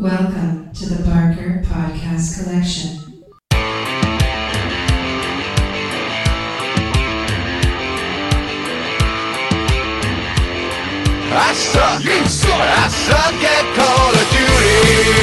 Welcome to the Barker Podcast Collection. I suck. You suck. I suck at Call of Duty.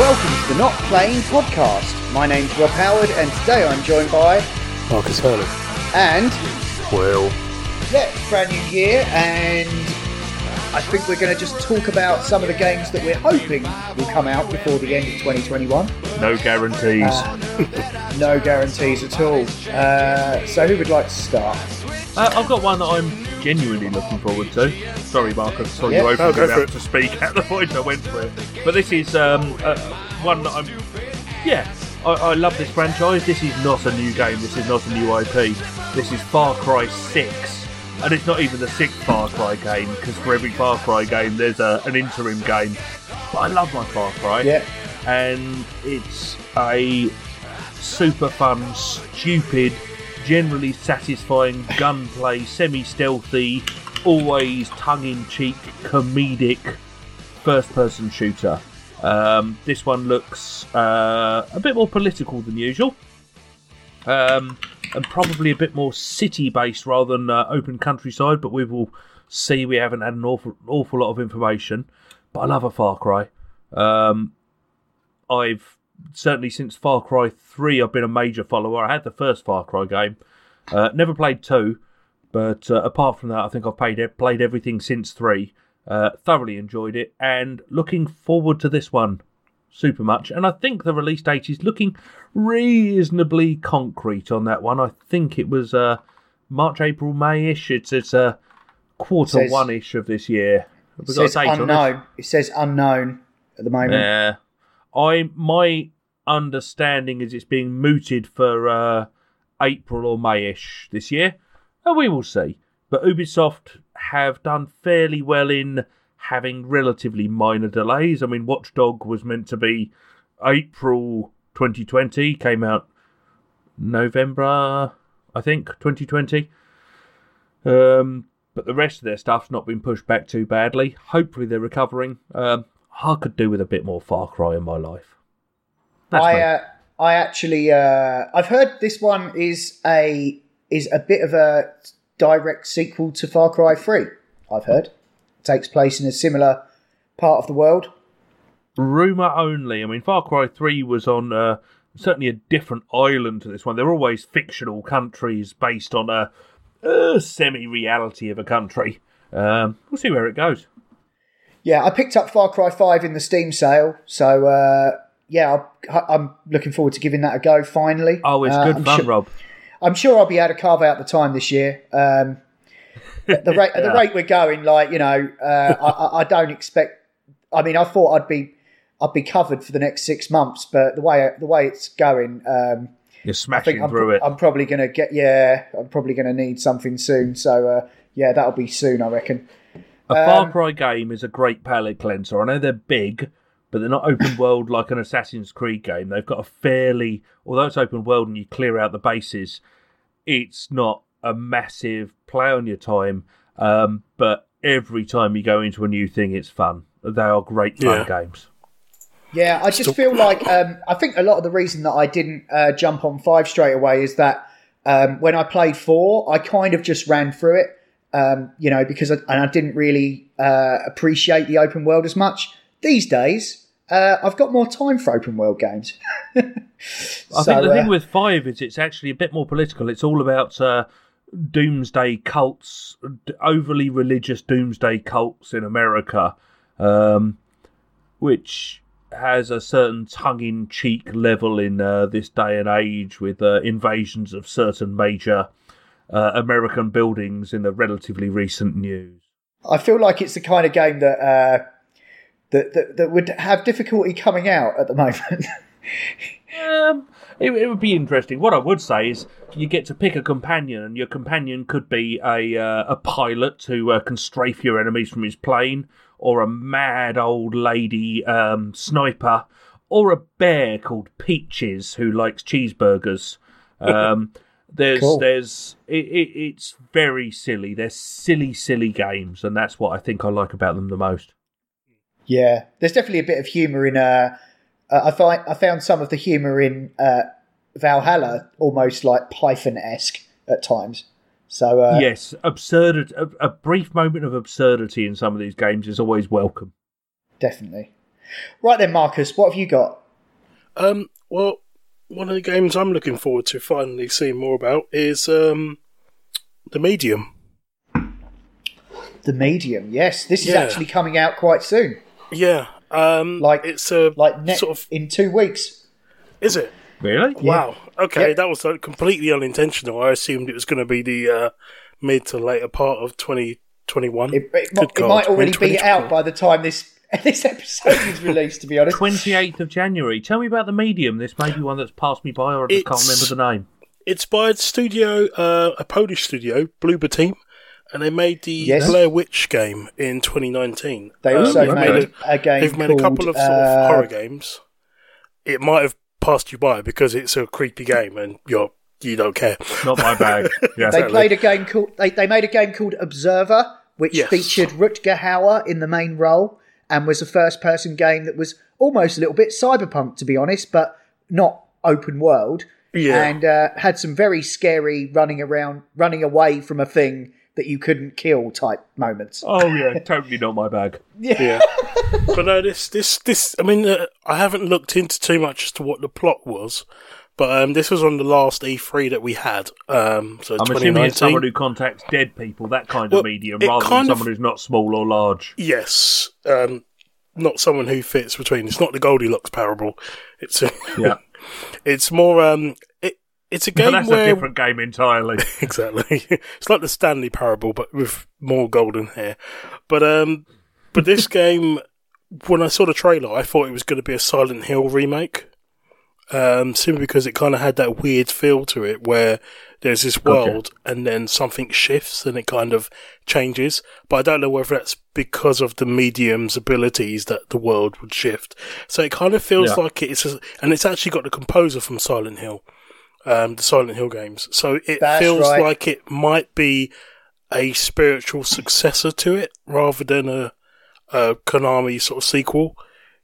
Welcome to the Not Playing Podcast. My name's Rob Howard, and today I'm joined by Marcus Hurley. and Well, yeah, it's brand new year, and I think we're going to just talk about some of the games that we're hoping will come out before the end of 2021. no guarantees. No guarantees at all. Uh, so, who would like to start? Uh, I've got one that I'm genuinely looking forward to. Sorry, Marcus, saw Yeah. you open Oh, your mouth to speak at the point I went for it. But this is um, uh, one that I'm. Yeah, I, I love this franchise. This is not a new game. This is not a new IP. This is Far Cry 6. And it's not even the sixth Far Cry game, because for every Far Cry game, there's a, an interim game. But I love my Far Cry. Yeah. and it's a super fun, stupid, generally satisfying gunplay, semi-stealthy, always tongue-in-cheek, comedic first-person shooter. Um, this one looks uh, a bit more political than usual, um, and probably a bit more city-based rather than uh, open countryside. But we will see. We haven't had an awful, awful lot of information. But I love a Far Cry. Um, I've certainly since Far Cry 3, I've been a major follower. I had the first Far Cry game, uh, never played 2, but uh, apart from that, I think I've played, played everything since 3. Uh, thoroughly enjoyed it and looking forward to this one super much. And I think the release date is looking reasonably concrete on that one. I think it was uh, March, April, May ish. It's, it's uh, quarter one ish of this year. It we got a says unknown. It says unknown at the moment. Yeah, I my understanding is it's being mooted for uh, April or Mayish this year, and we will see. But Ubisoft have done fairly well in having relatively minor delays. I mean, Watchdog was meant to be April 2020, came out November, I think, 2020. Um, but the rest of their stuff's not been pushed back too badly. Hopefully, they're recovering. Um, I could do with a bit more Far Cry in my life. That's I uh, I actually uh, I've heard this one is a is a bit of a direct sequel to Far Cry Three. I've heard takes place in a similar part of the world. Rumor only. I mean, Far Cry 3 was on uh, certainly a different island to this one. They're always fictional countries based on a, a semi reality of a country. Um, we'll see where it goes. Yeah, I picked up Far Cry Five in the Steam sale, so uh, yeah, I- I'm looking forward to giving that a go. Finally, Oh, it's Uh, good I'm fun, sure- Rob. I'm sure I'll be able to carve out the time this year. Um, at the rate, at the rate we're going, like you know, uh, I, I- I don't expect. I mean, I thought I'd be, I'd be covered for the next six months, but the way the way it's going, um, You're I smashing think I'm, through it. I'm probably going to get. Yeah, I'm probably going to need something soon. So uh, yeah, that'll be soon, I reckon. A Far um, Cry game is a great palate cleanser. I know they're big, but they're not open world like an Assassin's Creed game. They've got a fairly, although it's open world and you clear out the bases, it's not a massive play on your time. Um, but every time you go into a new thing, it's fun. They are great fun Yeah. games. Yeah, I just feel like um, I think a lot of the reason that I didn't uh, jump on five straight away is that um, when I played four, I kind of just ran through it, um, you know, because I, and I didn't really uh, appreciate the open world as much. These days, uh, I've got more time for open world games. I think the uh, thing with five is it's actually a bit more political. It's all about uh, doomsday cults, overly religious doomsday cults in America, um, which has a certain tongue-in-cheek level in uh, this day and age with uh, invasions of certain major uh, American buildings in the relatively recent news. I feel like it's the kind of game that uh, that, that that would have difficulty coming out at the moment. Um, it, it would be interesting. What I would say is you get to pick a companion, and your companion could be a uh, a pilot who uh, can strafe your enemies from his plane, or a mad old lady um, sniper, or a bear called Peaches who likes cheeseburgers. Um, there's Cool. there's it, it, it's very silly. They're silly, silly games, and that's what I think I like about them the most. Yeah, there's definitely a bit of humour in. Uh, uh, I find I found some of the humour in uh, Valhalla almost like Python esque at times. So uh, yes, absurdity. A, a brief moment of absurdity in some of these games is always welcome. definitely. Right then, Marcus, what have you got? Um, well, one of the games I'm looking forward to finally seeing more about is um, the Medium. The Medium. Yes, this is Yeah. actually coming out quite soon. Yeah, um, Like- it's a Like ne- sort of. in two weeks. Is it? Really? Wow. Okay, Yeah. that was uh, completely unintentional. I assumed it was going to be the uh, mid to later part of 2021. It, it, mi- Good it God, might already be out by the time this this episode is released. To be honest, 28th of January. Tell me about the medium. This may be one that's passed me by, or I just can't remember the name. It's by a studio, uh, a Polish studio, Bloober Team, and they made the Yes. Blair Witch game in 2019. they Um, also they've made a- a, game. They've made a couple of called, sort of uh, horror games. It might have passed you by because it's a creepy game and you're you don't care. Not my bag. Yeah. They Exactly. played a game called. They, they made a game called Observer, which Yes. featured Rutger Hauer in the main role, and was a first-person game that was almost a little bit cyberpunk, to be honest, but not open world. Yeah. and uh, had some very scary running around, running away from a thing that you couldn't kill type moments. Oh yeah, totally not my bag. Yeah, but no, this this this. I mean, uh, I haven't looked into too much as to what the plot was, but um, this was on the last E3 that we had. Um, so I'm assuming it's someone who contacts dead people, that kind Well, of medium, rather than kind of- someone who's not small or large. Yes, um, not someone who fits between. It's not the Goldilocks parable. It's a, Yeah. it's more. Um, it it's a game that's where a different game entirely. exactly. it's like the Stanley Parable, but with more golden hair. But um, but this game, when I saw the trailer, I thought it was going to be a Silent Hill remake. Um, simply because it kind of had that weird feel to it, where there's this world and then something shifts and it kind of changes. But I don't know whether that's because of the medium's abilities that the world would shift. So it kind of feels Yeah. like it's, a, and it's actually got the composer from Silent Hill um, the Silent Hill games. So it That's feels right. like it might be a spiritual successor to it rather than a, a Konami sort of sequel.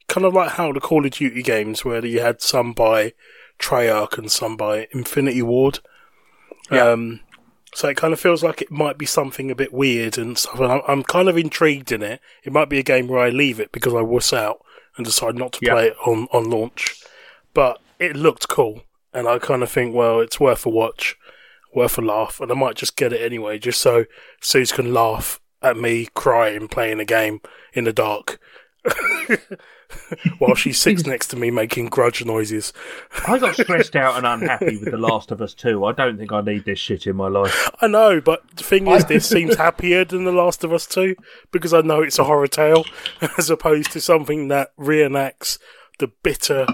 Kind of like how the Call of Duty games, where you had some by Treyarch and some by Infinity Ward. Um, so it kind of feels like it might be something a bit weird and stuff. And I'm, I'm kind of intrigued in it. It might be a game where I leave it because I wuss out and decide not to Yeah. play it on, on launch. But it looked cool. And I kind of think, well, it's worth a watch, worth a laugh. And I might just get it anyway, just so Suze can laugh at me crying playing a game in the dark. While she sits next to me making grudge noises. I got stressed out and unhappy with The Last of Us 2. I don't think I need this shit in my life. I know, but the thing is, this seems happier than The Last of Us 2 because I know it's a horror tale as opposed to something that reenacts the bitter,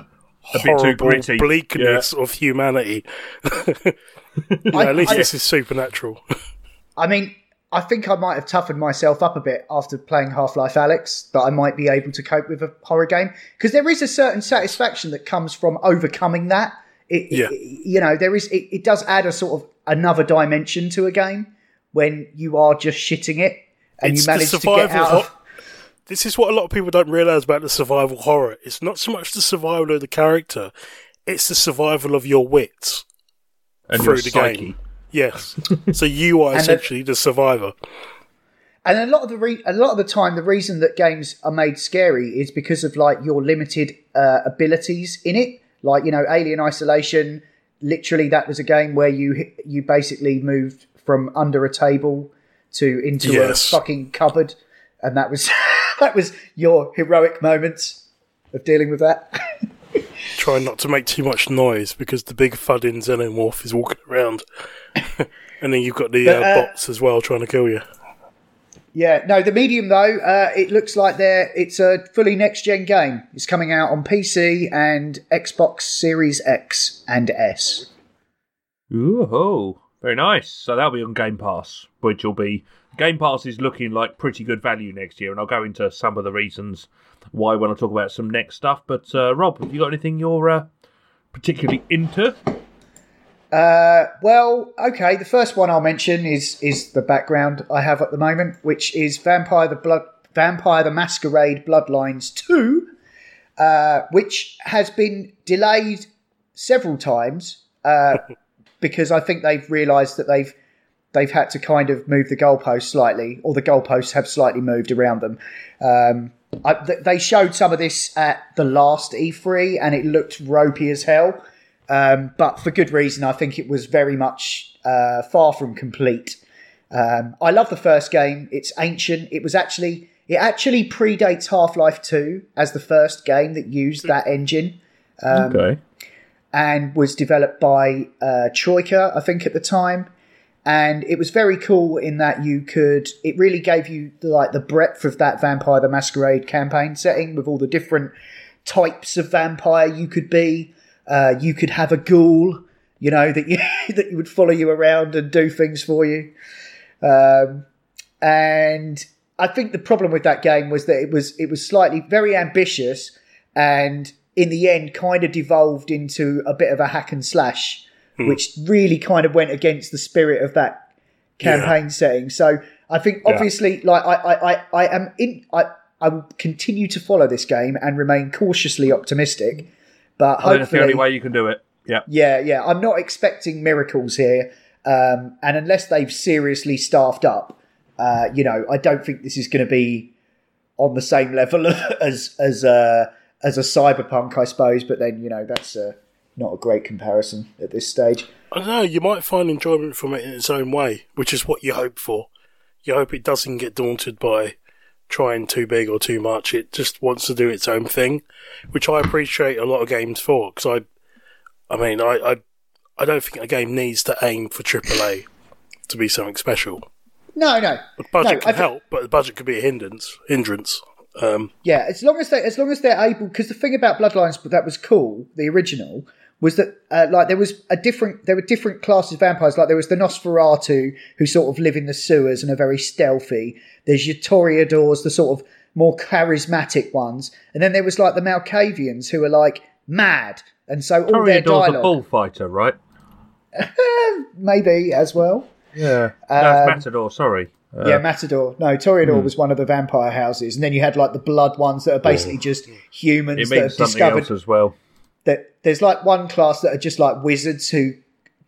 A bit too horrible gritty. bleakness of humanity. You know, at least I- this is supernatural. I mean, I think I might have toughened myself up a bit after playing Half Life Alyx that I might be able to cope with a horror game because there is a certain satisfaction that comes from overcoming that. It, Yeah. it- you know, there is. It, it does add a sort of another dimension to a game when you are just shitting it and It's you the manage to get survival out. Of, This is what a lot of people don't realise about the survival horror. It's not so much the survival of the character, it's the survival of your wits And through your the psyche. game. Yes. so you are And the- essentially the survivor. And a lot of the re- a lot of the time, the reason that games are made scary is because of like your limited uh, abilities in it. Like you know, Alien Isolation. Literally, that was a game where you you basically moved from under a table to into Yes. a fucking cupboard, and that was that was your heroic moments. of dealing with that. Try not to make too much noise because the big fudding xenomorph is walking around, and then you've got the But, uh, uh, bots as well trying to kill you. Yeah, no, the medium though, uh, it looks like they're it's a fully next gen game. It's coming out on PC and Xbox Series X and S. Ooh, very nice. So that'll be on Game Pass, which will be Game Pass is looking like pretty good value next year, and I'll go into some of the reasons why when I talk about some next stuff. But uh, Rob, have you got anything you're uh, particularly into? Uh, well, okay, the first one I'll mention is is the background I have at the moment, which is Vampire the Blood Vampire the Masquerade Bloodlines 2, uh, which has been delayed several times uh, because I think they've realised that they've they've had to kind of move the goalposts slightly, or the goalposts have slightly moved around them. Um, I, th- they showed some of this at the last E3, and it looked ropey as hell. Um, but for good reason, I think it was very much uh, far from complete. Um, I love the first game. It's ancient. It was actually it actually predates Half Life Two as the first game that used that engine okay. and was developed by uh, Troika, I think, at the time. And it was very cool in that you could. It really gave you the, like the breadth of that Vampire the Masquerade campaign setting with all the different types of vampire you could be. Uh, you could have a ghoul, you know, that you that you would follow you around and do things for you. Um, and I think the problem with that game was that it was it was slightly very ambitious, and in the end, kind of devolved into a bit of a hack and slash, which really kind of went against the spirit of that campaign setting. So I think obviously, like I, I, I, I am in. I, I will continue to follow this game and remain cautiously optimistic. But I think that's the only way you can do it. Yeah. yeah, yeah. I'm not expecting miracles here. Um, and unless they've seriously staffed up, uh, you know, I don't think this is going to be on the same level as as uh, as a cyberpunk, I suppose. But then, you know, that's uh, not a great comparison at this stage. I don't know, you might find enjoyment from it in its own way, which is what you hope for. You hope it doesn't get daunted by trying too big or too much. It just wants to do its own thing, which I appreciate a lot of games for. Because I, I mean, I, I, I don't think a game needs to aim for AAA to be something special. No, no, The budget No, can help, but the budget could be a hindrance. Hindrance. Um, Yeah, as long as they as long as they're able, because the thing about Bloodlines but that was cool, the original was that uh, like there was a different there were different classes of vampires. Like there was the Nosferatu who sort of live in the sewers and are very stealthy. There's your Toreadors, the sort of more charismatic ones, and then there was like the Malkavians who are like mad, and so all their Toreador's a dialogue bullfighter, right? maybe as well. Yeah. no, Um, Matador, sorry. Uh, Yeah, Matador. No, Toreador was one of the vampire houses, and then you had like the blood ones that are basically just humans it that have discovered as well. There's like one class that are just like wizards who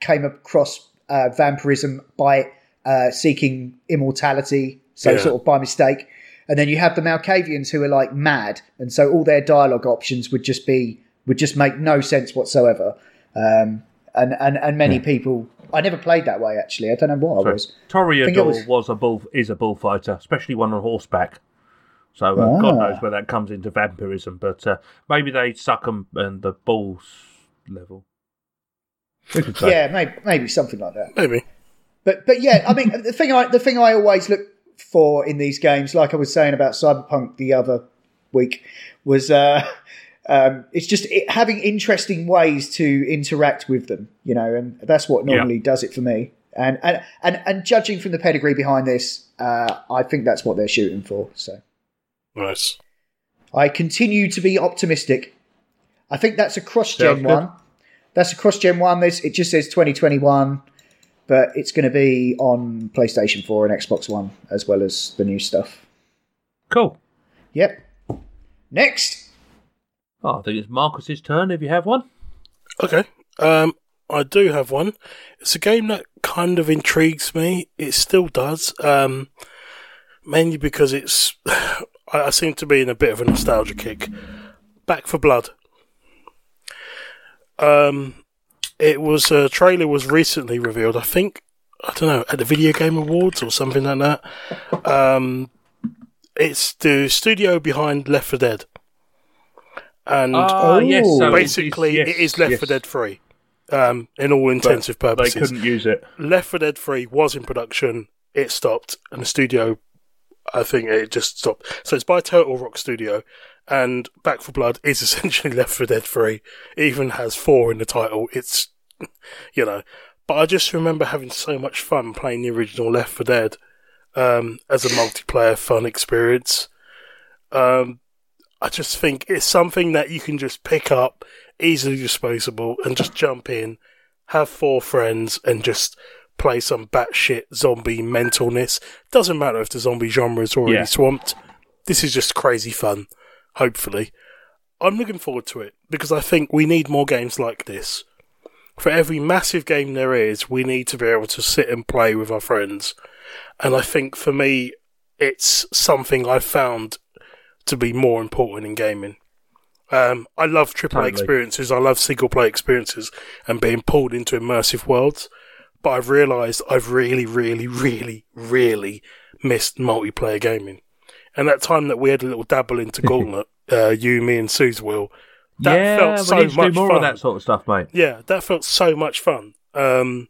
came across uh, vampirism by uh, seeking immortality, so Yeah. sort of by mistake. And then you have the Malkavians who are like mad, and so all their dialogue options would just be would just make no sense whatsoever. Um, and and and many people, I never played that way actually. I don't know what I was. Toreador was- was... a bull is a bullfighter, especially one on horseback. So uh, God Ah. knows where that comes into vampirism, but uh, maybe they suck them and the balls level. We could say. Yeah, maybe maybe something like that. maybe. But but yeah, I mean the thing I the thing I always look for in these games, like I was saying about Cyberpunk the other week, was uh, um, it's just it, having interesting ways to interact with them, you know, and that's what normally does it for me. And and and, and judging from the pedigree behind this, uh, I think that's what they're shooting for. So Nice. I continue to be optimistic. I think that's a cross gen good. one. That's a cross gen one. This it just says 2021, but it's going to be on PlayStation 4 and Xbox One as well as the new stuff. Cool. Yep. Next, Oh, I think it's Marcus's turn if you have one. Okay. Um, I do have one. It's a game that kind of intrigues me. It still does. Um, mainly because it's. I, I seem to be in a bit of a nostalgia kick. Back 4 Blood. Um, it was a trailer was recently revealed. I think I don't know at the Video Game Awards or something like that. Um, it's the studio behind Left 4 Dead. and Ah, yes, so basically yes, it is Left yes. 4 Dead 3 um, in all intensive They purposes. They couldn't use it. Left 4 Dead 3 was in production, it stopped, and the studio, I think it just stopped. So it's by Turtle Rock Studio, and Back 4 Blood is essentially Left 4 Dead 3. It even has 4 in the title. It's, you know, but I just remember having so much fun playing the original Left 4 Dead um, as a multiplayer fun experience. Um, I just think it's something that you can just pick up, easily disposable, and just jump in, have four friends, and just play some batshit zombie mentalness. Doesn't matter if the zombie genre is already Yeah. swamped. This is just crazy fun, hopefully. I'm looking forward to it because I think we need more games like this. For every massive game there is, we need to be able to sit and play with our friends. And I think for me, it's something I've found to be more important in gaming. Um, I love AAA Totally. experiences. I love single player experiences and being pulled into immersive worlds. But I've realised I've really, really, really, really missed multiplayer gaming. And that time that we had a little dabble into Gauntlet, uh, you, me, and Suze will, that yeah, felt we so need to much do more fun. of that sort of stuff, mate. Yeah, that felt so much fun. Um,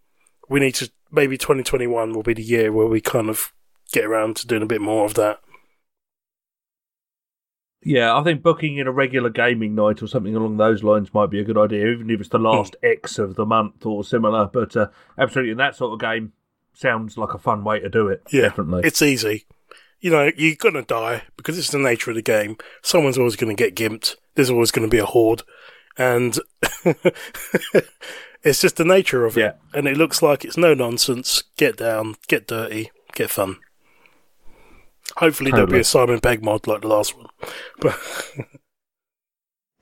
we need to maybe 2021 will be the year where we kind of get around to doing a bit more of that. Yeah, I think booking in a regular gaming night or something along those lines might be a good idea, even if it's the last X of the month or similar. But uh, absolutely, in that sort of game, sounds like a fun way to do it. Yeah, definitely. It's easy. You know, you're gonna die because it's the nature of the game. Someone's always gonna get gimped. There's always gonna be a horde, and it's just the nature of it. Yeah. And it looks like it's no nonsense. Get down, get dirty, get fun. Hopefully, there'll be a Simon Pegg mod like the last one. But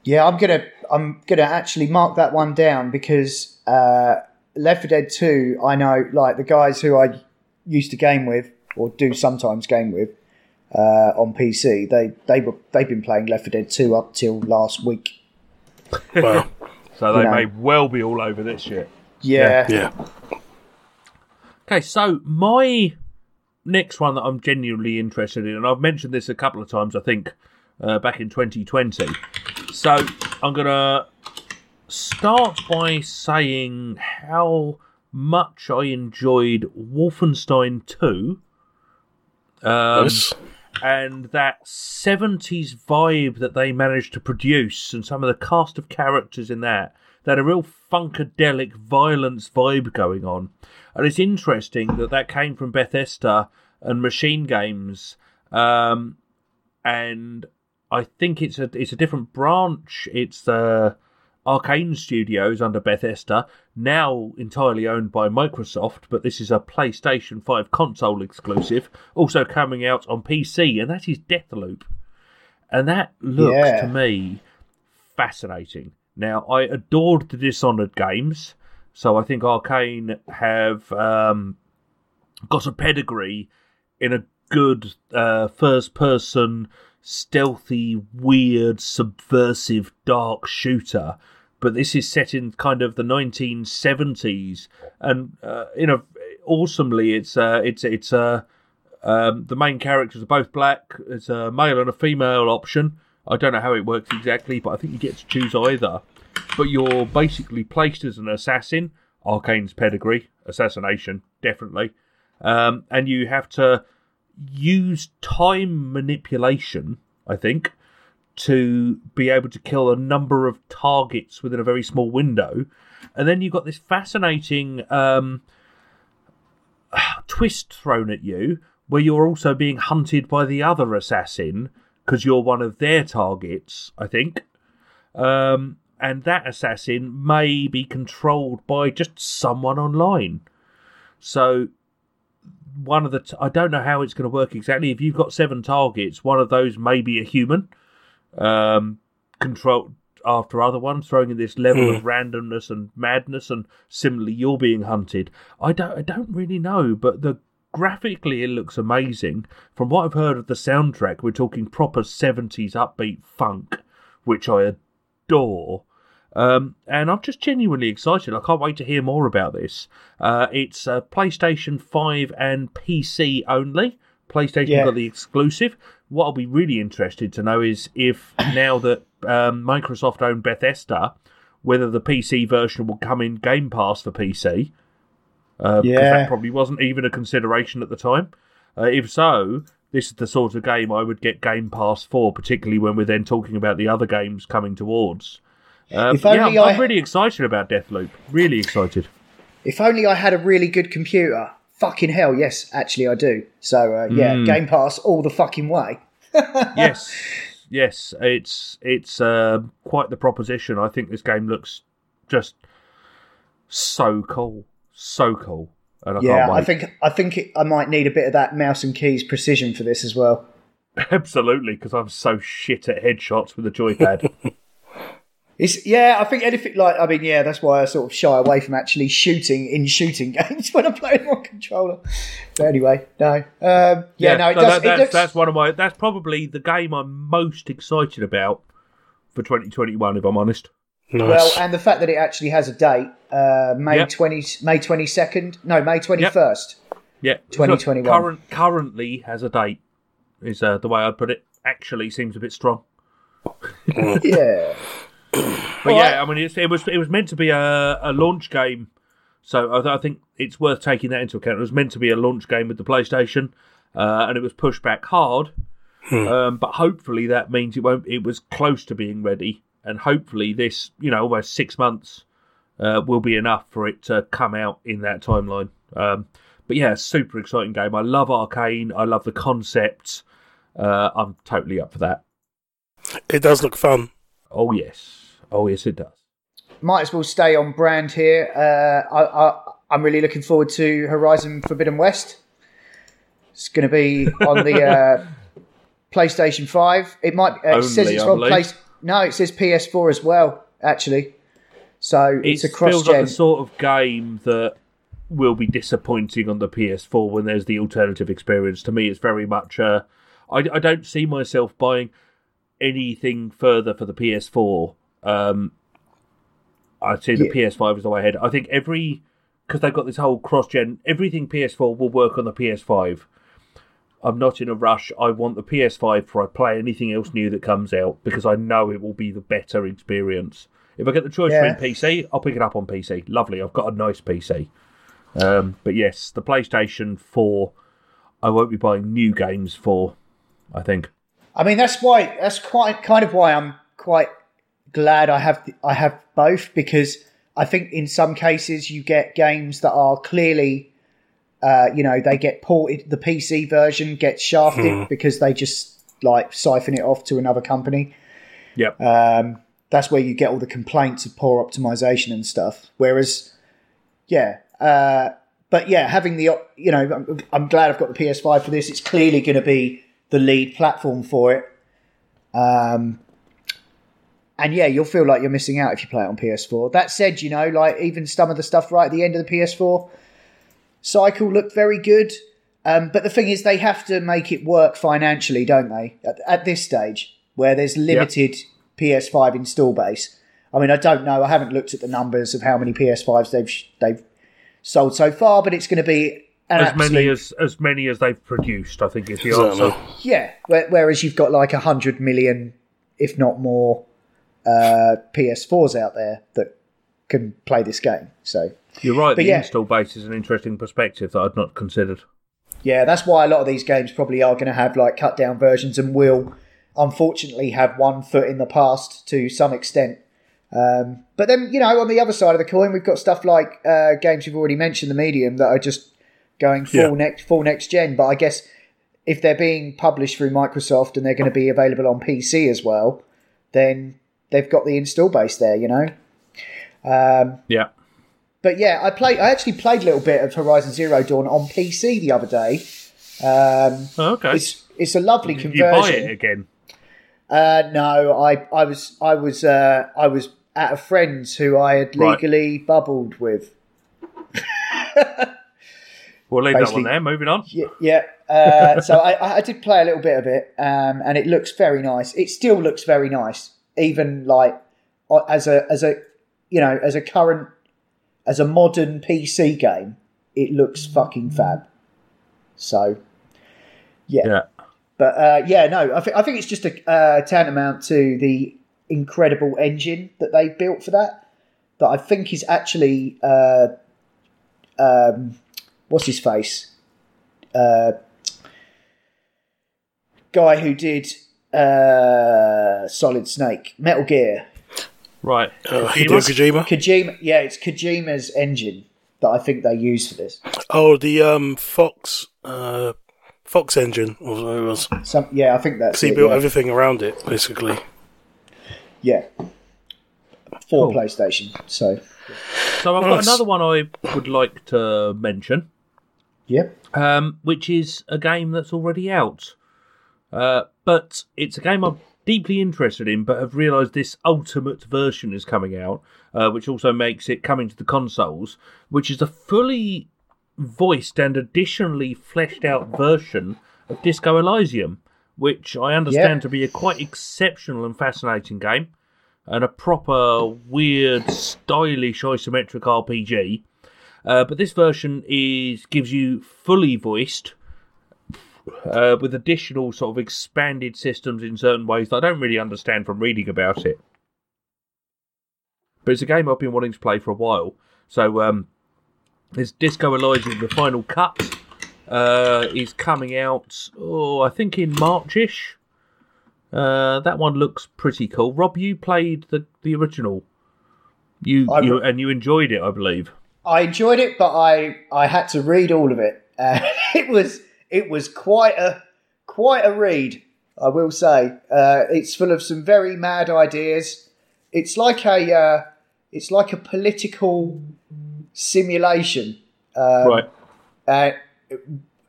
Yeah, I'm gonna I'm gonna actually mark that one down because uh, Left 4 Dead 2. I know like the guys who I used to game with or do sometimes game with uh, on PC. They they were they've been playing Left 4 Dead 2 up till last week. well, so they you know. may well be all over this shit. Yeah, yeah. Okay, so my next one that I'm genuinely interested in, and I've mentioned this a couple of times, I think, uh, back in 2020. So I'm going to start by saying how much I enjoyed Wolfenstein 2. Um, Yes. and that 70s vibe that they managed to produce and some of the cast of characters in that that a real funkadelic violence vibe going on and it's interesting that that came from bethesda and machine games um, and i think it's a it's a different branch it's the Arcane Studios under Bethesda, now entirely owned by Microsoft, but this is a PlayStation 5 console exclusive, also coming out on PC, and that is Deathloop. And that looks Yeah. to me fascinating. Now, I adored the Dishonored games, so I think Arcane have um, got a pedigree in a good uh, first person, stealthy, weird, subversive, dark shooter. But this is set in kind of the 1970s, and uh, awesomely, it's uh, it's it's uh, um, the main characters are both black. It's a male and a female option. I don't know how it works exactly, but I think you get to choose either. But you're basically placed as an assassin. Arcane's pedigree, assassination, definitely. Um, and you have to use time manipulation, I think, to be able to kill a number of targets within a very small window. And then you've got this fascinating um, twist thrown at you where you're also being hunted by the other assassin because you're one of their targets, I think. Um, and that assassin may be controlled by just someone online. So one of the t- I don't know how it's going to work exactly. If you've got seven targets, one of those may be a human, um, controlled after other ones, throwing in this level of randomness and madness. And similarly, you're being hunted. I don't I don't really know, but the graphically it looks amazing. From what I've heard of the soundtrack, we're talking proper seventies upbeat funk, which I adore. Um, and I'm just genuinely excited. I can't wait to hear more about this. Uh, it's uh, PlayStation 5 and PC only. PlayStation Yeah. got the exclusive. what I'll be really interested to know is if now that um, Microsoft own Bethesda, whether the PC version will come in Game Pass for PC. Uh, because Yeah. that probably wasn't even a consideration at the time. Uh, if so, this is the sort of game I would get Game Pass for, particularly when we're then talking about the other games coming towards. Um, yeah, I'm, only I'm really excited about Deathloop. Really excited. If only I had a really good computer. Fucking hell, yes, actually I do. So uh, yeah, Hmm. Game Pass all the fucking way. yes, yes, it's it's uh, quite the proposition. I think this game looks just so cool, so cool, and I Yeah. I think I think it, I might need a bit of that mouse and keys precision for this as well. absolutely because I'm so shit at headshots with a joypad. It's yeah, I think anything like I mean yeah, that's why I sort of shy away from actually shooting in shooting games when I'm playing on controller. But anyway, no, um, yeah, no, it so does. that- it that's, looks, that's one of my. That's probably the game I'm most excited about for 2021. If I'm honest. Nice. well, and the fact that it actually has a date, uh, May Yep. twenty, May twenty second, no, May twenty first. Yeah, 2021. Current, currently has a date. Is uh, the way I'd put it. Actually, seems a bit strong. Yeah, But yeah, I mean, it's, it was it was meant to be a, a launch game, so I, I think it's worth taking that into account. It was meant to be a launch game with the PlayStation, uh, and it was pushed back hard. Um, but hopefully that means it won't. It was close to being ready, and hopefully this, you know, almost six months uh, will be enough for it to come out in that timeline. Um, but yeah, super exciting game. I love Arcane. I love the concept. Uh, I'm totally up for that. it does look fun. Oh yes, oh yes, it does. might as well stay on brand here. Uh, I, I, I'm really looking forward to Horizon Forbidden West. It's going to be on the uh, PlayStation Five. It might. Uh, it says it's on place. No, it says PS4 as well. Actually, so it it's a feels like the sort of game that will be disappointing on the PS4 when there's the alternative experience. To me, it's very much. Uh, I, I don't see myself buying anything further for the PS4. Um, I'd say the PS5 is the way ahead. I think every because they've got this whole cross gen. Everything PS4 will work on the PS5. I'm not in a rush. I want the PS5 before I play anything else new that comes out because I know it will be the better experience. If I get the choice Yeah. between PC, I'll pick it up on PC. Lovely, I've got a nice PC. Um, but yes, the PlayStation 4, I won't be buying new games for. I think. I mean, that's why. That's quite kind of why I'm quite glad I have I have both because I think in some cases you get games that are clearly, uh, you know, they get ported. The PC version gets shafted because they just like siphon it off to another company. Yep. Um, that's where you get all the complaints of poor optimization and stuff. Whereas, yeah, uh, but yeah, having the you know, I'm, I'm glad I've got the PS5 for this. It's clearly going to be the lead platform for it. Um, and yeah, you'll feel like you're missing out if you play it on PS4. That said, you know, like even some of the stuff right at the end of the PS4 cycle looked very good. Um, but the thing is, they have to make it work financially, don't they? At, at this stage, where there's limited PS5 install base. I mean, I don't know. I haven't looked at the numbers of how many PS5s they've they've sold so far, but it's going to be an As absolute many as as many as they've produced, I think is the answer. yeah. Whereas you've got like a hundred million, if not more, uh, PS4s out there that can play this game. So You're right. But the yeah. install base is an interesting perspective that I'd not considered. yeah, that's why a lot of these games probably are going to have like cut down versions and will unfortunately have one foot in the past to some extent. Um, but then you know, on the other side of the coin, we've got stuff like uh, games you've already mentioned, the medium, that are just going full Yeah. next full next gen. But I guess if they're being published through Microsoft and they're going to be available on PC as well, then they've got the install base there. You know. Um, Yeah. but yeah, I played. I actually played a little bit of Horizon Zero Dawn on PC the other day. Um, Oh, okay. it's it's a lovely Did you buy conversion. it again? Uh, no, I I was I was uh, I was at a friend's who I had Right. legally bubbled with. We'll leave that one there. Moving on. Yeah, yeah. Uh, so I, I did play a little bit of it, um, and it looks very nice. It still looks very nice, even like as a as a you know as a current as a modern PC game, it looks fucking fab. So yeah, Yeah. But uh, yeah, no, I, th- I think it's just a uh, tantamount to the incredible engine that they built for that. That I think is actually uh, um, what's his face, uh, guy who did uh, Solid Snake, Metal Gear, Right. Uh, Hideo Kojima. Kojima. Yeah, it's Kojima's engine that I think they use for this. Oh, the um, Fox uh, Fox engine. Or whatever it was. Some, yeah, I think that's So he it, built yeah. everything around it, basically. yeah. For Cool. PlayStation, so So I've got Nice. another one I would like to mention, Yep. um, which is a game that's already out. Uh, but it's a game I'm deeply interested in, but have realised this ultimate version is coming out, uh, which also makes it coming to the consoles, which is a fully voiced and additionally fleshed out version of Disco Elysium, which I understand Yeah. to be a quite exceptional and fascinating game, and a proper weird, stylish isometric RPG. Uh, but this version is gives you fully voiced, uh, with additional sort of expanded systems in certain ways that I don't really understand from reading about it. But it's a game I've been wanting to play for a while. So um, this Disco Elysium, the final cut, uh, is coming out. Oh, I think in Marchish. Uh, that one looks pretty cool. Rob, you played the the original. You, I- you and you enjoyed it, I believe. I enjoyed it, but I I had to read all of it. Uh, it was it was quite a quite a read, I will say. Uh, it's full of some very mad ideas. It's like a uh, it's like a political simulation, um, right. uh,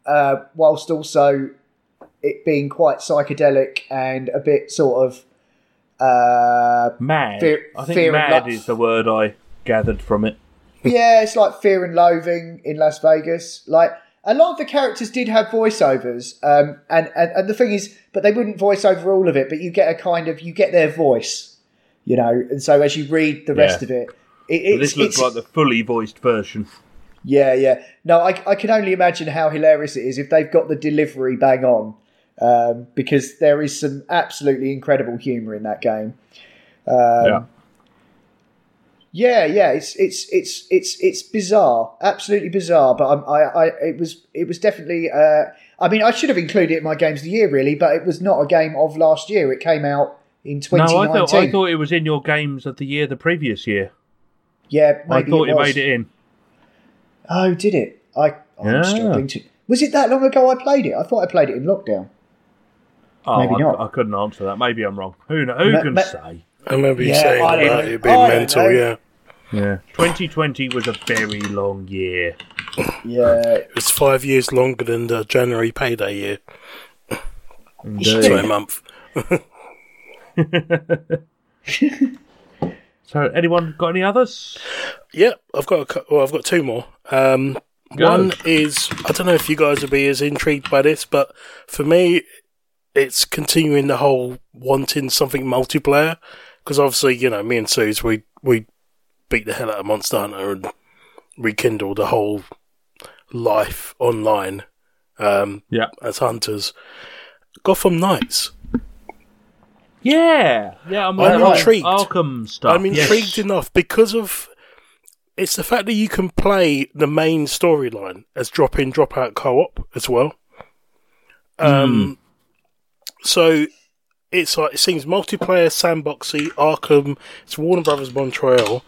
uh, whilst also it being quite psychedelic and a bit sort of uh, Mad. Fear- I think mad is the word I gathered from it. yeah, it's like Fear and Loathing in Las Vegas. Like a lot of the characters did have voiceovers, um, and, and and the thing is, but they wouldn't voice over all of it. But you get a kind of you get their voice, you know. And so as you read the rest Yeah. of it, it this looks like the fully voiced version. yeah, yeah. No, I I can only imagine how hilarious it is if they've got the delivery bang on, um, because there is some absolutely incredible humour in that game. Um, yeah. Yeah, yeah, it's it's it's it's it's bizarre, absolutely bizarre. But I'm, I, I, it was it was definitely. Uh, I mean, I should have included it in my games of the year, really, but it was not a game of last year. It came out in No, I 2019. thought I thought it was in your games of the year the previous year. yeah, maybe I thought it, it, was. made it in. Oh, did it? I, I'm Yeah. struggling to. Was it that long ago I played it? I thought I played it in lockdown. Oh, Maybe I, not. I couldn't answer that. Maybe I'm wrong. Who who Ma- can ma- say? I remember you Yeah, saying I don't about know. it being I don't mental, know. yeah. Yeah. 2020 was a very long year. Yeah, It was five years longer than the January payday year. Sorry, month. So, anyone got any others? Yeah, I've got a, cou- well, I've got two more. Um, one is I don't know if you guys will be as intrigued by this, but for me, it's continuing the whole wanting something multiplayer because obviously you know me and Suze we we beat the hell out of Monster Hunter and rekindle the whole life online um, Yeah. as hunters. Gotham Knights. Yeah, yeah. I'm, I'm intrigued. Arkham stuff. I'm intrigued yes. enough because of it's the fact that you can play the main storyline as drop in, drop out co op as well. Um, so it's like it seems multiplayer, sandboxy, Arkham. It's Warner Brothers Montreal.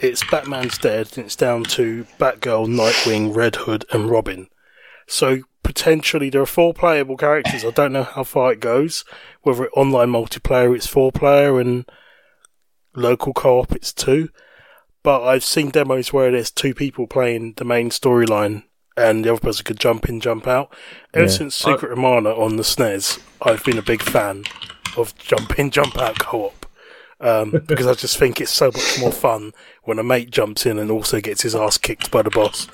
It's Batman's dead, and it's down to Batgirl, Nightwing, Red Hood, and Robin. So potentially there are four playable characters. I don't know how far it goes. Whether it online multiplayer it's four player and local co-op it's two. But I've seen demos where there's two people playing the main storyline and the other person could jump in, jump out. Ever Yeah. since Secret of Mana on the SNES, I've been a big fan of jump in, jump out co-op. Um, because I just think it's so much more fun when a mate jumps in and also gets his ass kicked by the boss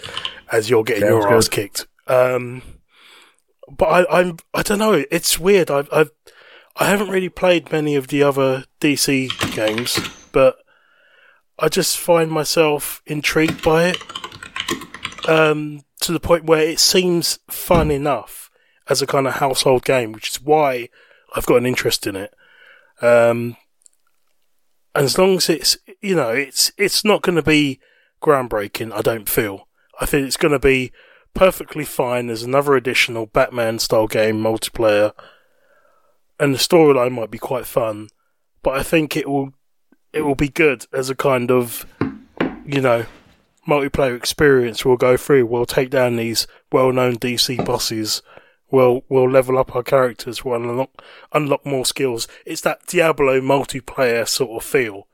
as you're getting Sounds your good. ass kicked. Um, but I, I'm I don't know. It's weird. I've, I've I haven't really played many of the other DC games, but I just find myself intrigued by it um, to the point where it seems fun enough as a kind of household game, which is why I've got an interest in it. Um, and as long as it's you know it's it's not going to be groundbreaking, I don't feel. I think it's going to be perfectly fine as another additional Batman style game multiplayer, and the storyline might be quite fun. But I think it will it will be good as a kind of you know multiplayer experience. We'll go through. We'll take down these well known DC bosses. We'll we'll level up our characters. We'll unlock unlock more skills. It's that Diablo multiplayer sort of feel,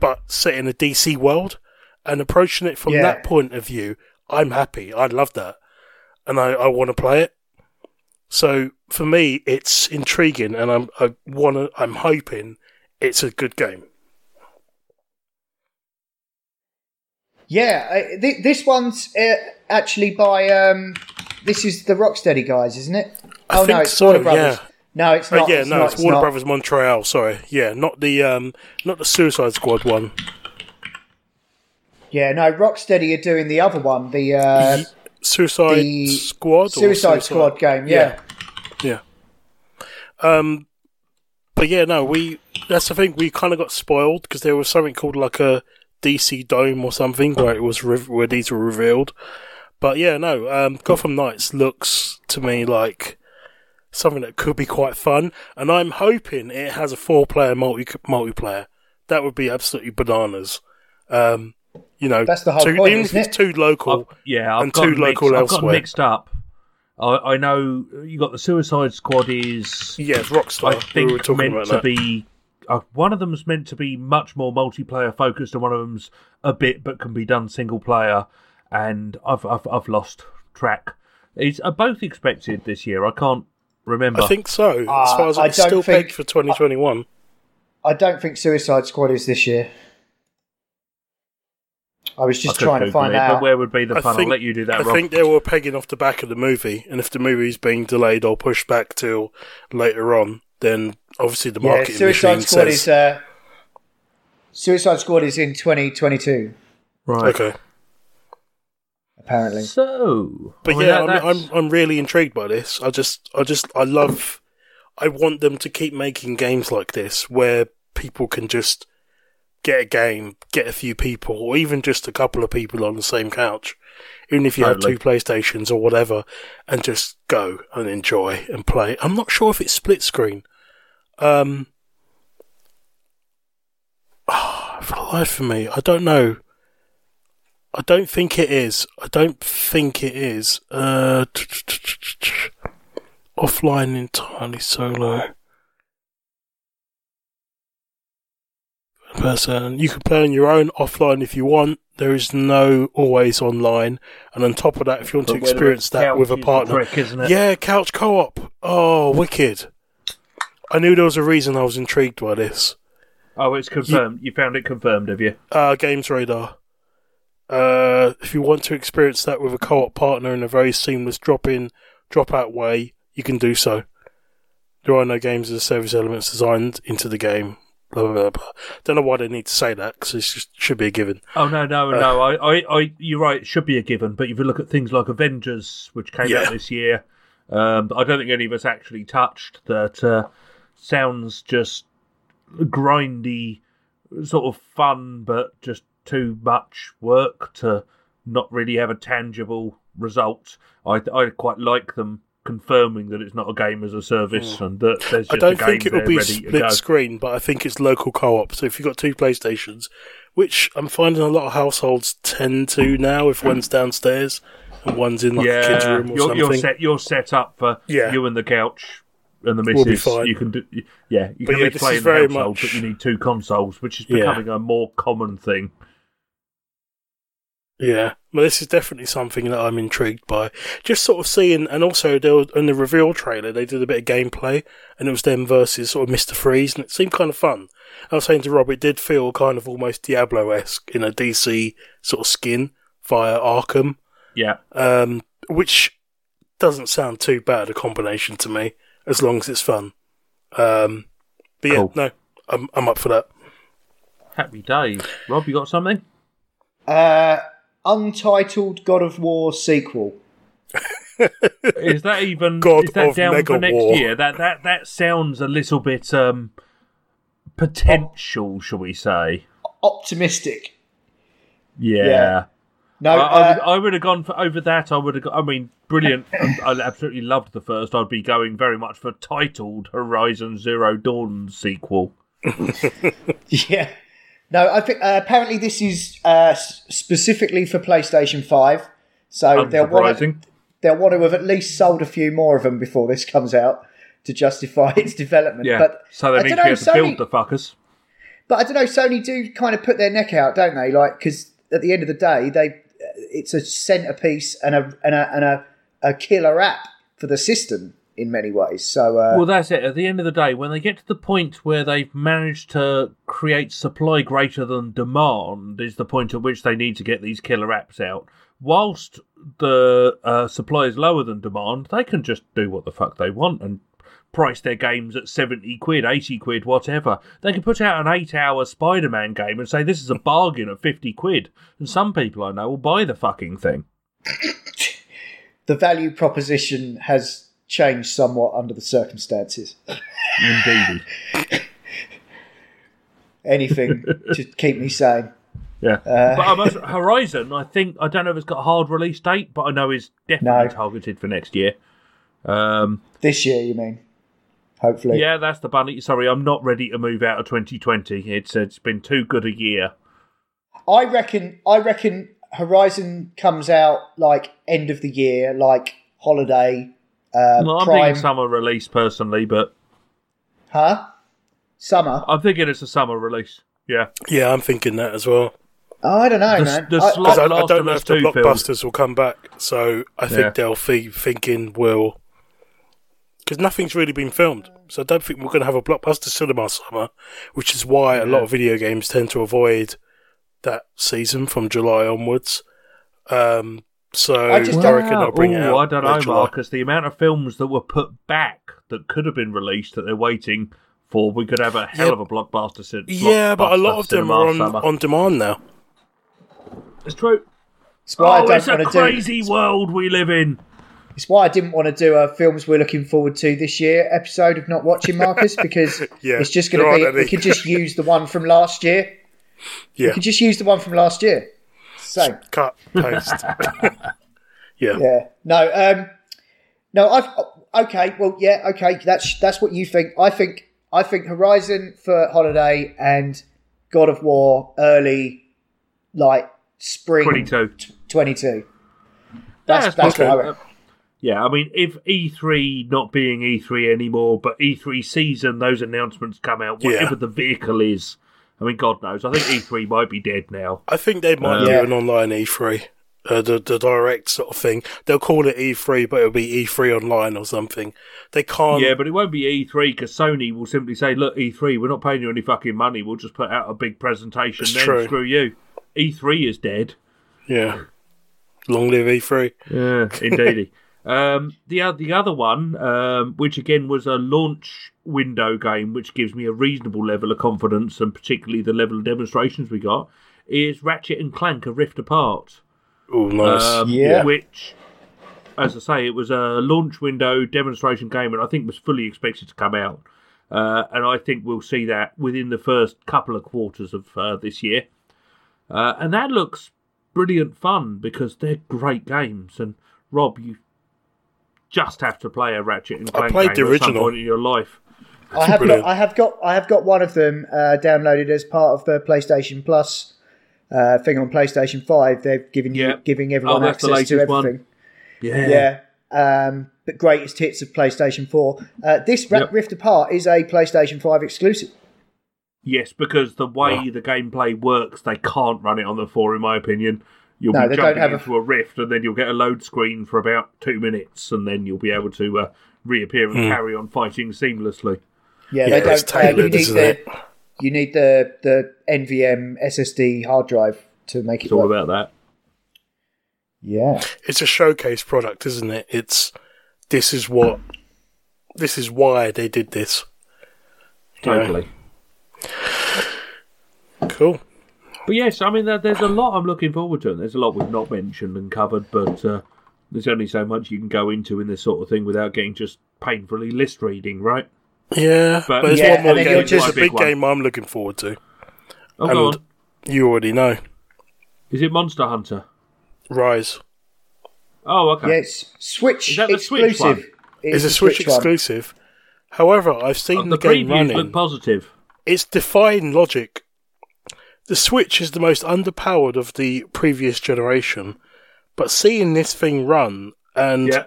but set in a DC world and approaching it from Yeah. that point of view. I'm happy. I love that, and I, I want to play it. So for me, it's intriguing, and I'm I want. I'm hoping it's a good game. Yeah, uh, th- this one's uh, actually by um, this is the Rocksteady guys, isn't it? I oh no, it's so, Warner Brothers. yeah. No, it's Uh, not. yeah, it's no, not, it's Warner not. Brothers Montreal. Sorry, yeah, not the um, not the Suicide Squad one. Yeah, no, Rocksteady are doing the other one, the uh, Suicide the Squad. or Suicide Squad game. Yeah. yeah. Um, but yeah, no, we. That's the thing. We kind of got spoiled because there was something called like a DC Dome or something where it was re- where these were revealed. But yeah, no, um, Gotham Knights looks to me like something that could be quite fun, and I'm hoping it has a four-player multi multiplayer. That would be absolutely bananas. Um, you know, That's the whole two, point, even isn't if it? it's two local. I've, yeah, I've and got two mixed, local I've got elsewhere. mixed up. I, I know you got the Suicide Squad is Yeah, it's Rockstar. I think we were talking meant about to that. be. Uh, one of them's meant to be much more multiplayer focused, and one of them's a bit, but can be done single player. And I've I've, I've lost track. It's are both expected this year. I can't remember. I think so. As Uh, far as I it's still think- pegged for 2021. I don't think Suicide Squad is this year. I was just could trying to find it, out. But where would be the I fun? think- I'll let you do that. I Rob. think they were pegging off the back of the movie, and if the movie's being delayed or pushed back till later on, then obviously the yeah, marketing Suicide machine Squad says, is uh, Suicide Squad is in 2022 right. okay. apparently. So, But I mean, yeah, that- I'm, I'm I'm really intrigued by this. I just I just I love. I want them to keep making games like this where people can just get a game, get a few people, or even just a couple of people on the same couch, even if you Totally. have two PlayStations or whatever, and just go and enjoy and play. I'm not sure if it's split screen. Um, for the life of me, I don't know. I don't think it is. I don't think it is. Uh, offline entirely solo. Person, you can play on your own offline if you want. There is no always online, and on top of that, if you want to But whether experience that with a couch is the partner, it? yeah, couch co-op. Oh, wicked! I knew there was a reason I was intrigued by this. Oh, it's confirmed. You found it confirmed, have you? Uh, Games Radar. Uh, if you want to experience that with a co-op partner in a very seamless drop-in, drop-out way, you can do so. There are no games as a service elements designed into the game. Blah blah blah. Don't know why they need to say that because it should be a given. Oh no, no, Uh, no! I, I, I, you're right. It should be a given. But if you look at things like Avengers, which came Yeah. out this year, um, I don't think any of us actually touched. That uh, sounds just grindy, sort of fun, but just too much work to not really have a tangible result. I, I quite like them confirming that it's not a game as a service hmm. and that there's just. I don't a game think it will be split screen, but I think it's local co-op. So if you've got two PlayStations, which I'm finding a lot of households tend to now, if one's downstairs and one's in like a kid's room or you're, something. you're set. You're set up for Yeah. you and the couch and the We'll be fine. You can do. Yeah, you But can yeah, be playing the household, much- but you need two consoles, which is Yeah. becoming a more common thing. Yeah, well, this is definitely something that I'm intrigued by. Just sort of seeing, and also there was, in the reveal trailer, they did a bit of gameplay, and it was them versus sort of Mister Freeze, and it seemed kind of fun. I was saying to Rob, it did feel kind of almost Diablo esque in a DC sort of skin via Arkham, Yeah, um, which doesn't sound too bad a combination to me, as long as it's fun. Um, but yeah, Cool. no, I'm I'm up for that. happy days. Rob, you got something? Uh, untitled God of War sequel. is that even God is that of down Mega for next War. year? That that that sounds a little bit um potential, shall we say? Optimistic. Yeah. Yeah. No, I, I, would, uh, I would have gone for over that. I would have. Got, I mean, brilliant. I absolutely loved the first. I'd be going very much for titled Horizon Zero Dawn sequel. Yeah. No, I think uh, apparently this is uh, specifically for PlayStation 5. So they'll want, to, they'll want to have at least sold a few more of them before this comes out to justify its development. Yeah. But so they I need to don't be know, able to Sony- build the fuckers. But I don't know. Sony do kind of put their neck out, don't they? Like because at the end of the day, they it's a centerpiece and a and a and a, a killer app for the system in many ways. So uh, Well, that's it. At the end of the day, when they get to the point where they've managed to create supply greater than demand, is the point at which they need to get these killer apps out. Whilst the uh, supply is lower than demand, they can just do what the fuck they want and price their games at 70 quid, 80 quid, whatever. They can put out an eight hour Spider Man game and say this is a bargain at 50 quid. And some people I know will buy the fucking thing. the value proposition has changed somewhat under the circumstances. Indeed. Anything to keep me sane. Yeah, but I must, Horizon, I think I don't know if it's got a hard release date, but I know is definitely No. targeted for next year. Um, This year, you mean? Hopefully. yeah, that's the bunny. Sorry, I'm not ready to move out of 2020. It's it's been too good a year. I reckon. I reckon Horizon comes out like end of the year, like holiday. Uh, Well, I'm Prime, thinking summer release personally, but huh? Summer. I'm thinking it's a summer release. Yeah, Yeah, I'm thinking that as well. Oh, I don't know, The- man. the I- Because I, I don't know if the 2 film. blockbusters will come back, so I think Yeah. they'll be thinking, will because nothing's really been filmed, so I don't think we're going to have a blockbuster cinema summer, which is why a lot of video games tend to avoid that season from July onwards. Um, so I I, just reckon they'll bring it Ooh, out. I don't know, July. Marcus. The amount of films that were put back that could have been released that they're waiting for, we could have a hell Yeah. of a blockbuster. cin- Yeah, but a lot of them are on, summer. on demand now. It's true. It's why I Oh, don't it's a want to do. crazy world we live in. It's why I didn't want to do a films we're looking forward to this year episode of not watching Marcus because Yeah, it's just going to be. aren't. We could just use the one from last year. Yeah, We could just use the one from last year. So cut, paste. yeah. yeah, no, um, no. I've okay. Well, yeah, okay. That's that's what you think. I think I think Horizon for holiday and God of War early, like spring 22. Twenty two. That's Yeah, that's what I reckon. Yeah, I mean, if E3 not being E3 anymore, but E3 season, those announcements come out, Yeah. whatever the vehicle is. I mean, God knows. I think E3 might be dead now. I think they might Uh, do Yeah. an online E3, uh, the the direct sort of thing. They'll call it E3, but it'll be E3 online or something. They can't. Yeah, but it won't be E3 because Sony will simply say, "Look, E3, we're not paying you any fucking money. We'll just put out a big presentation. It's then true. screw you." E3 is dead. yeah. Long live E E3. Yeah, indeedy. um, the o- the other one, um, which again was a launch window game, which gives me a reasonable level of confidence, and particularly the level of demonstrations we got, is Ratchet and Clank: A Rift Apart. Oh, nice. Um, Yeah. Which, as I say, it was a launch window demonstration game, and I think was fully expected to come out. Uh, and I think we'll see that within the first couple of quarters of uh, this year. Uh, and that looks brilliant fun because they're great games. And Rob, you just have to play a Ratchet and I Clank played game the at some original. point in your life. I have got, I have got, I have got one of them uh, downloaded as part of the PlayStation Plus uh, thing on PlayStation Five. They're giving you, Yeah. giving everyone Oh, access to latest one. everything. Yeah. Yeah, um, the greatest hits of PlayStation Four. Uh, this Ra- Yep. Rift Apart is a PlayStation Five exclusive. Yes, because the way the gameplay works, they can't run it on the four, in my opinion. You'll No, be they don't jumping have a- into a rift, and then you'll get a load screen for about two minutes, and then you'll be able to uh, reappear and carry on fighting seamlessly. Yeah, Yeah, they don't. Uh, you need the you need the the NVM SSD hard drive to make it It's all about that. Yeah, it's a showcase product, isn't it? It's this is what this is why they did this. Totally. Cool. But yes, I mean, there's a lot I'm looking forward to, and there's a lot we've not mentioned and covered, but uh, There's only so much you can go into in this sort of thing without getting just painfully list reading, right? Yeah, But- but, there's Yeah, one more game. you're It's just- a big Big one. game I'm looking forward to. Oh, go And- on. You already know. Is it Monster Hunter? Rise Oh, okay. Yes, Switch Is that the Switch exclusive. It's is a the Switch, one. exclusive. However, I've seen Oh, the, the game previews running. look positive. it's defying logic. The Switch is the most underpowered of the previous generation, but seeing this thing run and Yeah.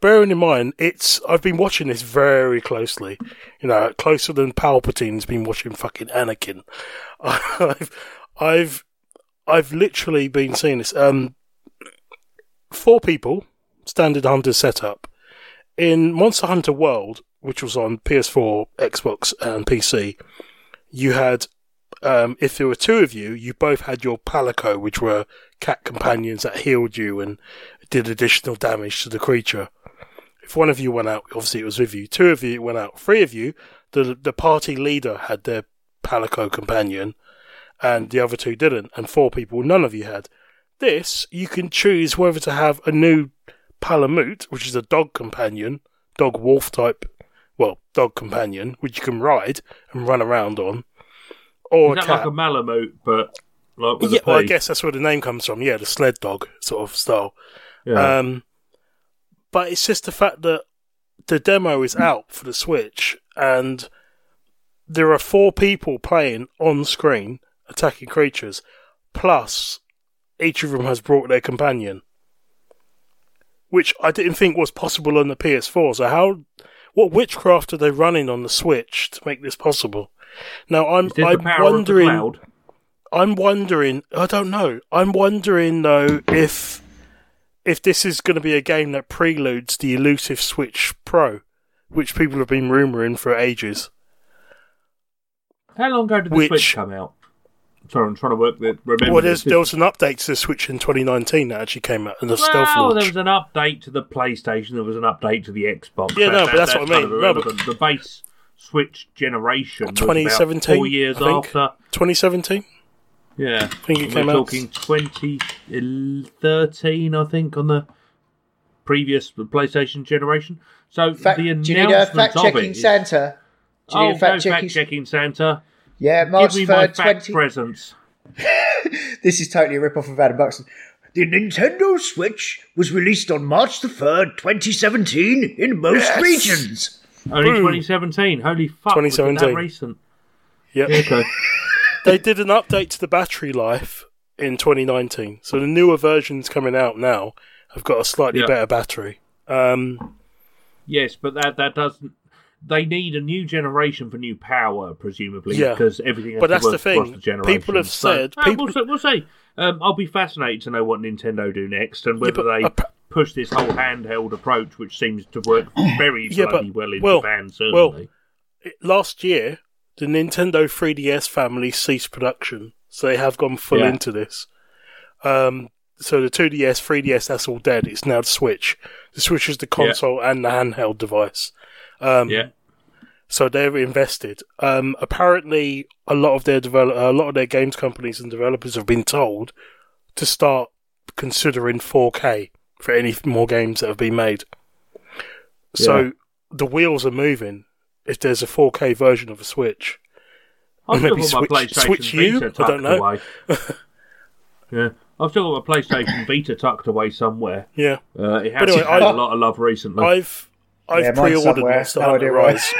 bearing in mind, it's I've been watching this very closely. You know, closer than Palpatine's been watching fucking Anakin. I've I've I've literally been seeing this. Um, four people, standard hunter setup in Monster Hunter World, which was on PS4, Xbox, and PC. You had, um, if there were two of you, you both had your Palico, which were cat companions that healed you and did additional damage to the creature. If one of you went out, obviously it was with you. Two of you went out. Three of you, the the party leader had their Palico companion, and the other two didn't. And four people, none of you had. This, you can choose whether to have a new Palamute, which is a dog companion, dog wolf type, well, dog companion, which you can ride and run around on, or Is that cat. like a Malamute, but like yeah, well, I guess that's where the name comes from. Yeah, the sled dog sort of style. Yeah. Um, but it's just the fact that the demo is out for the Switch, and there are four people playing on screen attacking creatures, plus each of them has brought their companion, which I didn't think was possible on the PS4. So how, what witchcraft are they running on the Switch to make this possible? Now I'm I'm the wondering. I'm wondering. I don't know. I'm wondering though if if this is going to be a game that preludes the elusive Switch Pro, which people have been rumoring for ages. How long ago did the Which- Switch come out? Sorry, I'm trying to work the remember. well, the there's, there was an update to the Switch in 2019 that actually came out in the stealth well, there was an update to the PlayStation. There was an update to the Xbox. Yeah, no, but that's what I mean. No, but- the base Switch generation 2017, four years I think. after. 2017. Yeah, I think it came we're out. talking 2013, I think, on the previous PlayStation generation. So Fact, the do you need a fact of checking it is- Santa? Do you Oh, need a fact no checking? fact checking Santa. Yeah, March Give me my third, fact twenty. presents. This is totally a rip off of Adam Buxton. The Nintendo Switch was released on March the 3rd, 2017, in most regions. Only Boom. 2017. Holy fuck! 2017. that recent? Yep. Okay. they did an update to the battery life in 2019. So the newer versions coming out now have got a slightly Yeah. better battery. Um, yes, but that that doesn't. They need a new generation for new power, presumably, Yeah. because everything. Has But to that's the thing. across The generations. People have So- said- Ah, people- we'll, see, we'll see. Um, I'll be fascinated to know what Nintendo do next and whether but they appa- push this whole handheld approach, which seems to work very Yeah, bloody but- well in well, Japan. well, Certainly. it- last year, the Nintendo 3DS family ceased production, so they have gone full Yeah. into this. Um, so the 2DS, 3DS, that's all dead. It's now the Switch. The Switch is the console and the handheld device. Um, yeah. so they're invested. Um, apparently, a lot of their develop, a lot of their games companies and developers have been told to start considering 4K for any more games that have been made. So Yeah. the wheels are moving. If there's a 4K version of a Switch, I've still maybe got my switch- PlayStation switch you? Vita I tucked don't know. away. yeah, I've still got my PlayStation Vita tucked away somewhere. yeah, Uh, it has anyway, had I- a lot of love recently. I've I've Yeah, pre-ordered somewhere. Monster No Hunter. Rise.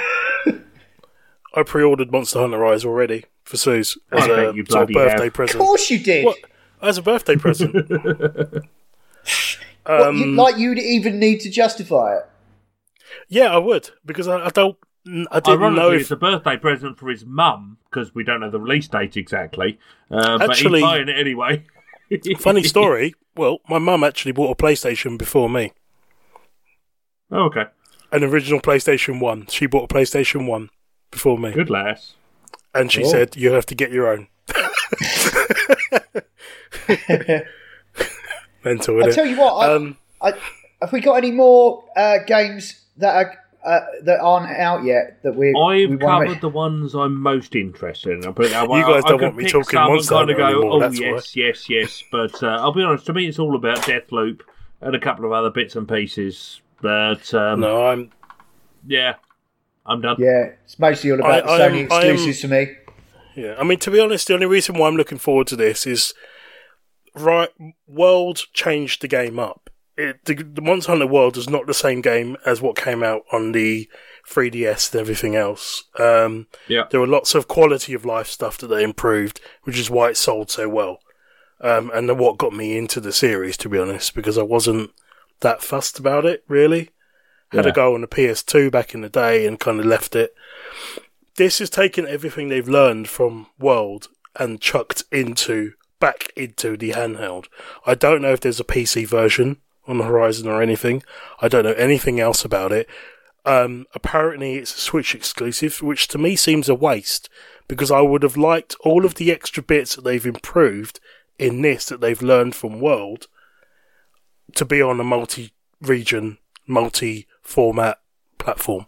I pre-ordered Monster Hunter Rise already for Suze as I bet a sort of birthday have. Of course you did. What? As a birthday present. What, Um, you, like you'd even need to justify it. Yeah, I would because I, I don't. I didn't know if it's a birthday present for his mum because we don't know the release date exactly. Uh, but Actually- he's buying it anyway. funny story. Well, my mum actually bought a PlayStation before me, Oh, okay, an original PlayStation One. She bought a PlayStation One before me, good lass. and she Oh. said you have to get your own. Mental, I innit? tell you what, Um, I, have we got any more uh, games that are uh, that aren't out yet that we? I've we covered make- the ones I'm most interested in. I'll put that way. You guys I- I don't could want me talking some and Monster kind of Hunter go, anymore, oh that's yes, yes, yes. But uh, I'll be honest. To me, it's all about Deathloop. and a couple of other bits and pieces. But um, No, I'm. yeah, I'm done. Yeah, it's mostly all about I- the I Sony am- I am- exclusives for me. Yeah, I mean, to be honest, the only reason why I'm looking forward to this is right. World changed the game up. It, the, the Monster Hunter World is not the same game as what came out on the 3DS and everything else. Um, Yeah. there were lots of quality of life stuff that they improved, which is why it sold so well. Um, and what got me into the series, to be honest, because I wasn't that fussed about it, really. Had a go on the PS2 back in the day and kind of left it. This has taken everything they've learned from World and chucked into back into the handheld. I don't know if there's a PC version on the horizon or anything. I don't know anything else about it. Um, apparently, it's a Switch exclusive, which to me seems a waste because I would have liked all of the extra bits that they've improved in this that they've learned from World to be on a multi-region, multi-format platform.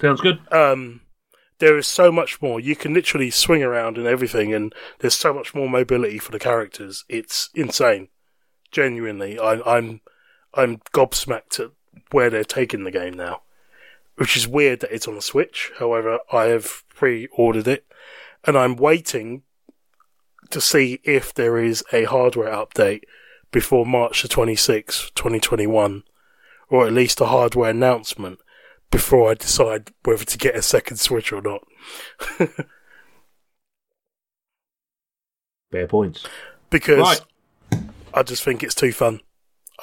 Sounds good. Um, there is so much more. You can literally swing around and everything, and there's so much more mobility for the characters. It's insane. Genuinely, I, I'm I'm gobsmacked at where they're taking the game now, which is weird that it's on the Switch. However, I have pre-ordered it, and I'm waiting to see if there is a hardware update before March the 26th, 2021, or at least a hardware announcement before I decide whether to get a second Switch or not. Fair points. because Right. I just think it's too fun.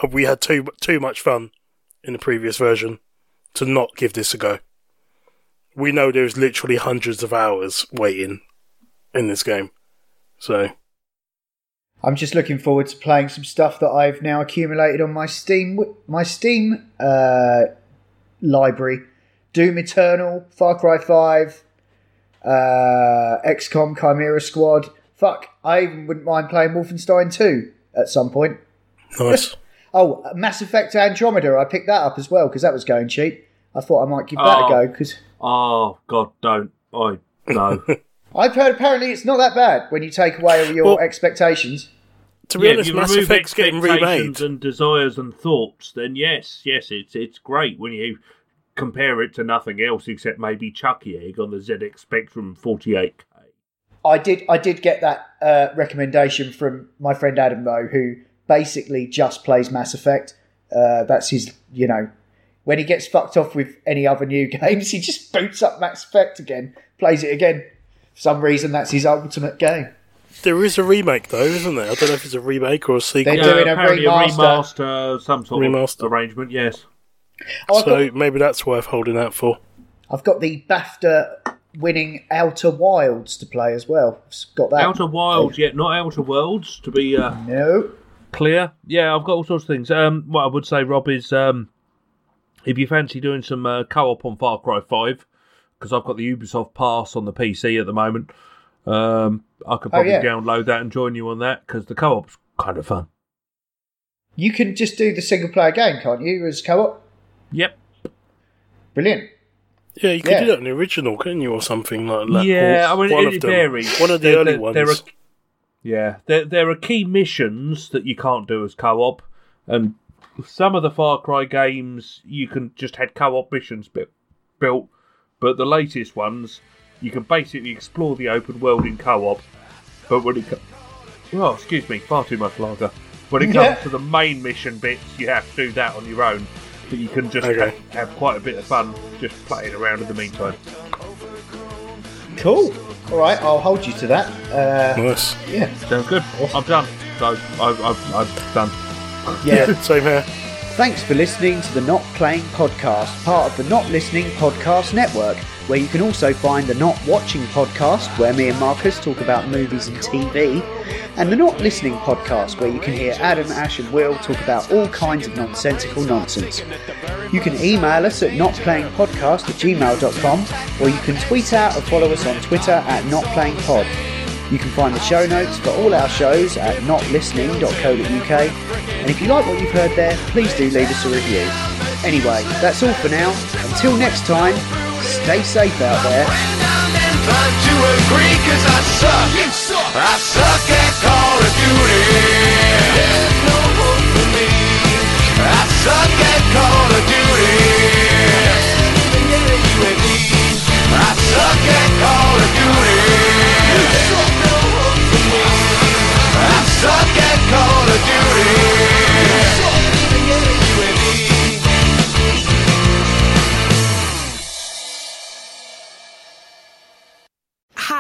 Uh, We had too too much fun in the previous version to not give this a go. We know there's literally hundreds of hours waiting in this game, so I'm just looking forward to playing some stuff that I've now accumulated on my Steam my Steam uh, library: Doom Eternal, Far Cry Five, uh, XCOM, Chimera Squad. Fuck, I even wouldn't mind playing Wolfenstein 2 at some point. nice. Oh, Mass Effect Andromeda, I picked that up as well because that was going cheap. I thought I might give that Oh. a go because Oh God, don't. I no. I've heard apparently it's not that bad when you take away all your Well- expectations. To be yeah, if honest, you Mass remove Effect's getting remade. expectations and desires and thoughts, then yes, yes, it's it's great when you compare it to nothing else except maybe Chuckie Egg on the ZX Spectrum 48K. I did I did get that uh, recommendation from my friend Adam though, who basically just plays Mass Effect. Uh, that's his, you know, when he gets fucked off with any other new games, he just boots up Mass Effect again, plays it again. For some reason, that's his ultimate game. There is a remake though, isn't there? I don't know if it's a remake or a sequel. They're doing a apparently remaster. a remaster, some sort Remaster. of arrangement. Yes. Oh, I've, so got, maybe that's worth holding out for. I've got the BAFTA winning Outer Wilds to play as well. I've got that. Outer Wilds, yet not Outer Worlds, to be uh, No. clear. Yeah, I've got all sorts of things. Um, what I would say, Rob, is um, if you fancy doing some uh, co-op on Far Cry Five, because I've got the Ubisoft Pass on the PC at the moment, um, I could Oh, probably yeah. download that and join you on that because the co-op's kind of fun. You can just do the single player game, can't you, as co op? Yep. Brilliant. Yeah, you could Yeah. do that in the original, couldn't you, or something like that? Yeah, Or I mean, one it of varies. One of the There- early there- ones. there are- Yeah, there there are key missions that you can't do as co-op, and some of the Far Cry games you can just had co-op missions built, built, but the latest ones you can basically explore the open world in co-op. But when it co- oh, excuse me, far too much lager. When it comes Yeah. to the main mission bits, you have to do that on your own. But you can just Okay. have, have quite a bit of fun just playing around in the meantime. Cool. All right, I'll hold you to that. Uh, Nice. yeah. Sounds good. I'm done. So I've, I've, I've done. Yeah. Same here. Thanks for listening to the Not Playing Podcast, part of the Not Listening Podcast Network, where you can also find the Not Watching Podcast, where me and Marcus talk about movies and TV, and the Not Listening Podcast, where you can hear Adam, Ash, and Will talk about all kinds of nonsensical nonsense. You can email us at notplayingpodcast at gmail.com, or you can tweet out or follow us on Twitter at notplayingpod. You can find the show notes for all our shows at notlistening.co.uk. And if you like what you've heard there, please do leave us a review. Anyway, that's all for now. Until next time, stay safe out there. I suck at Call of Duty. You suck no hope for me. I suck at Call of Duty. Yeah.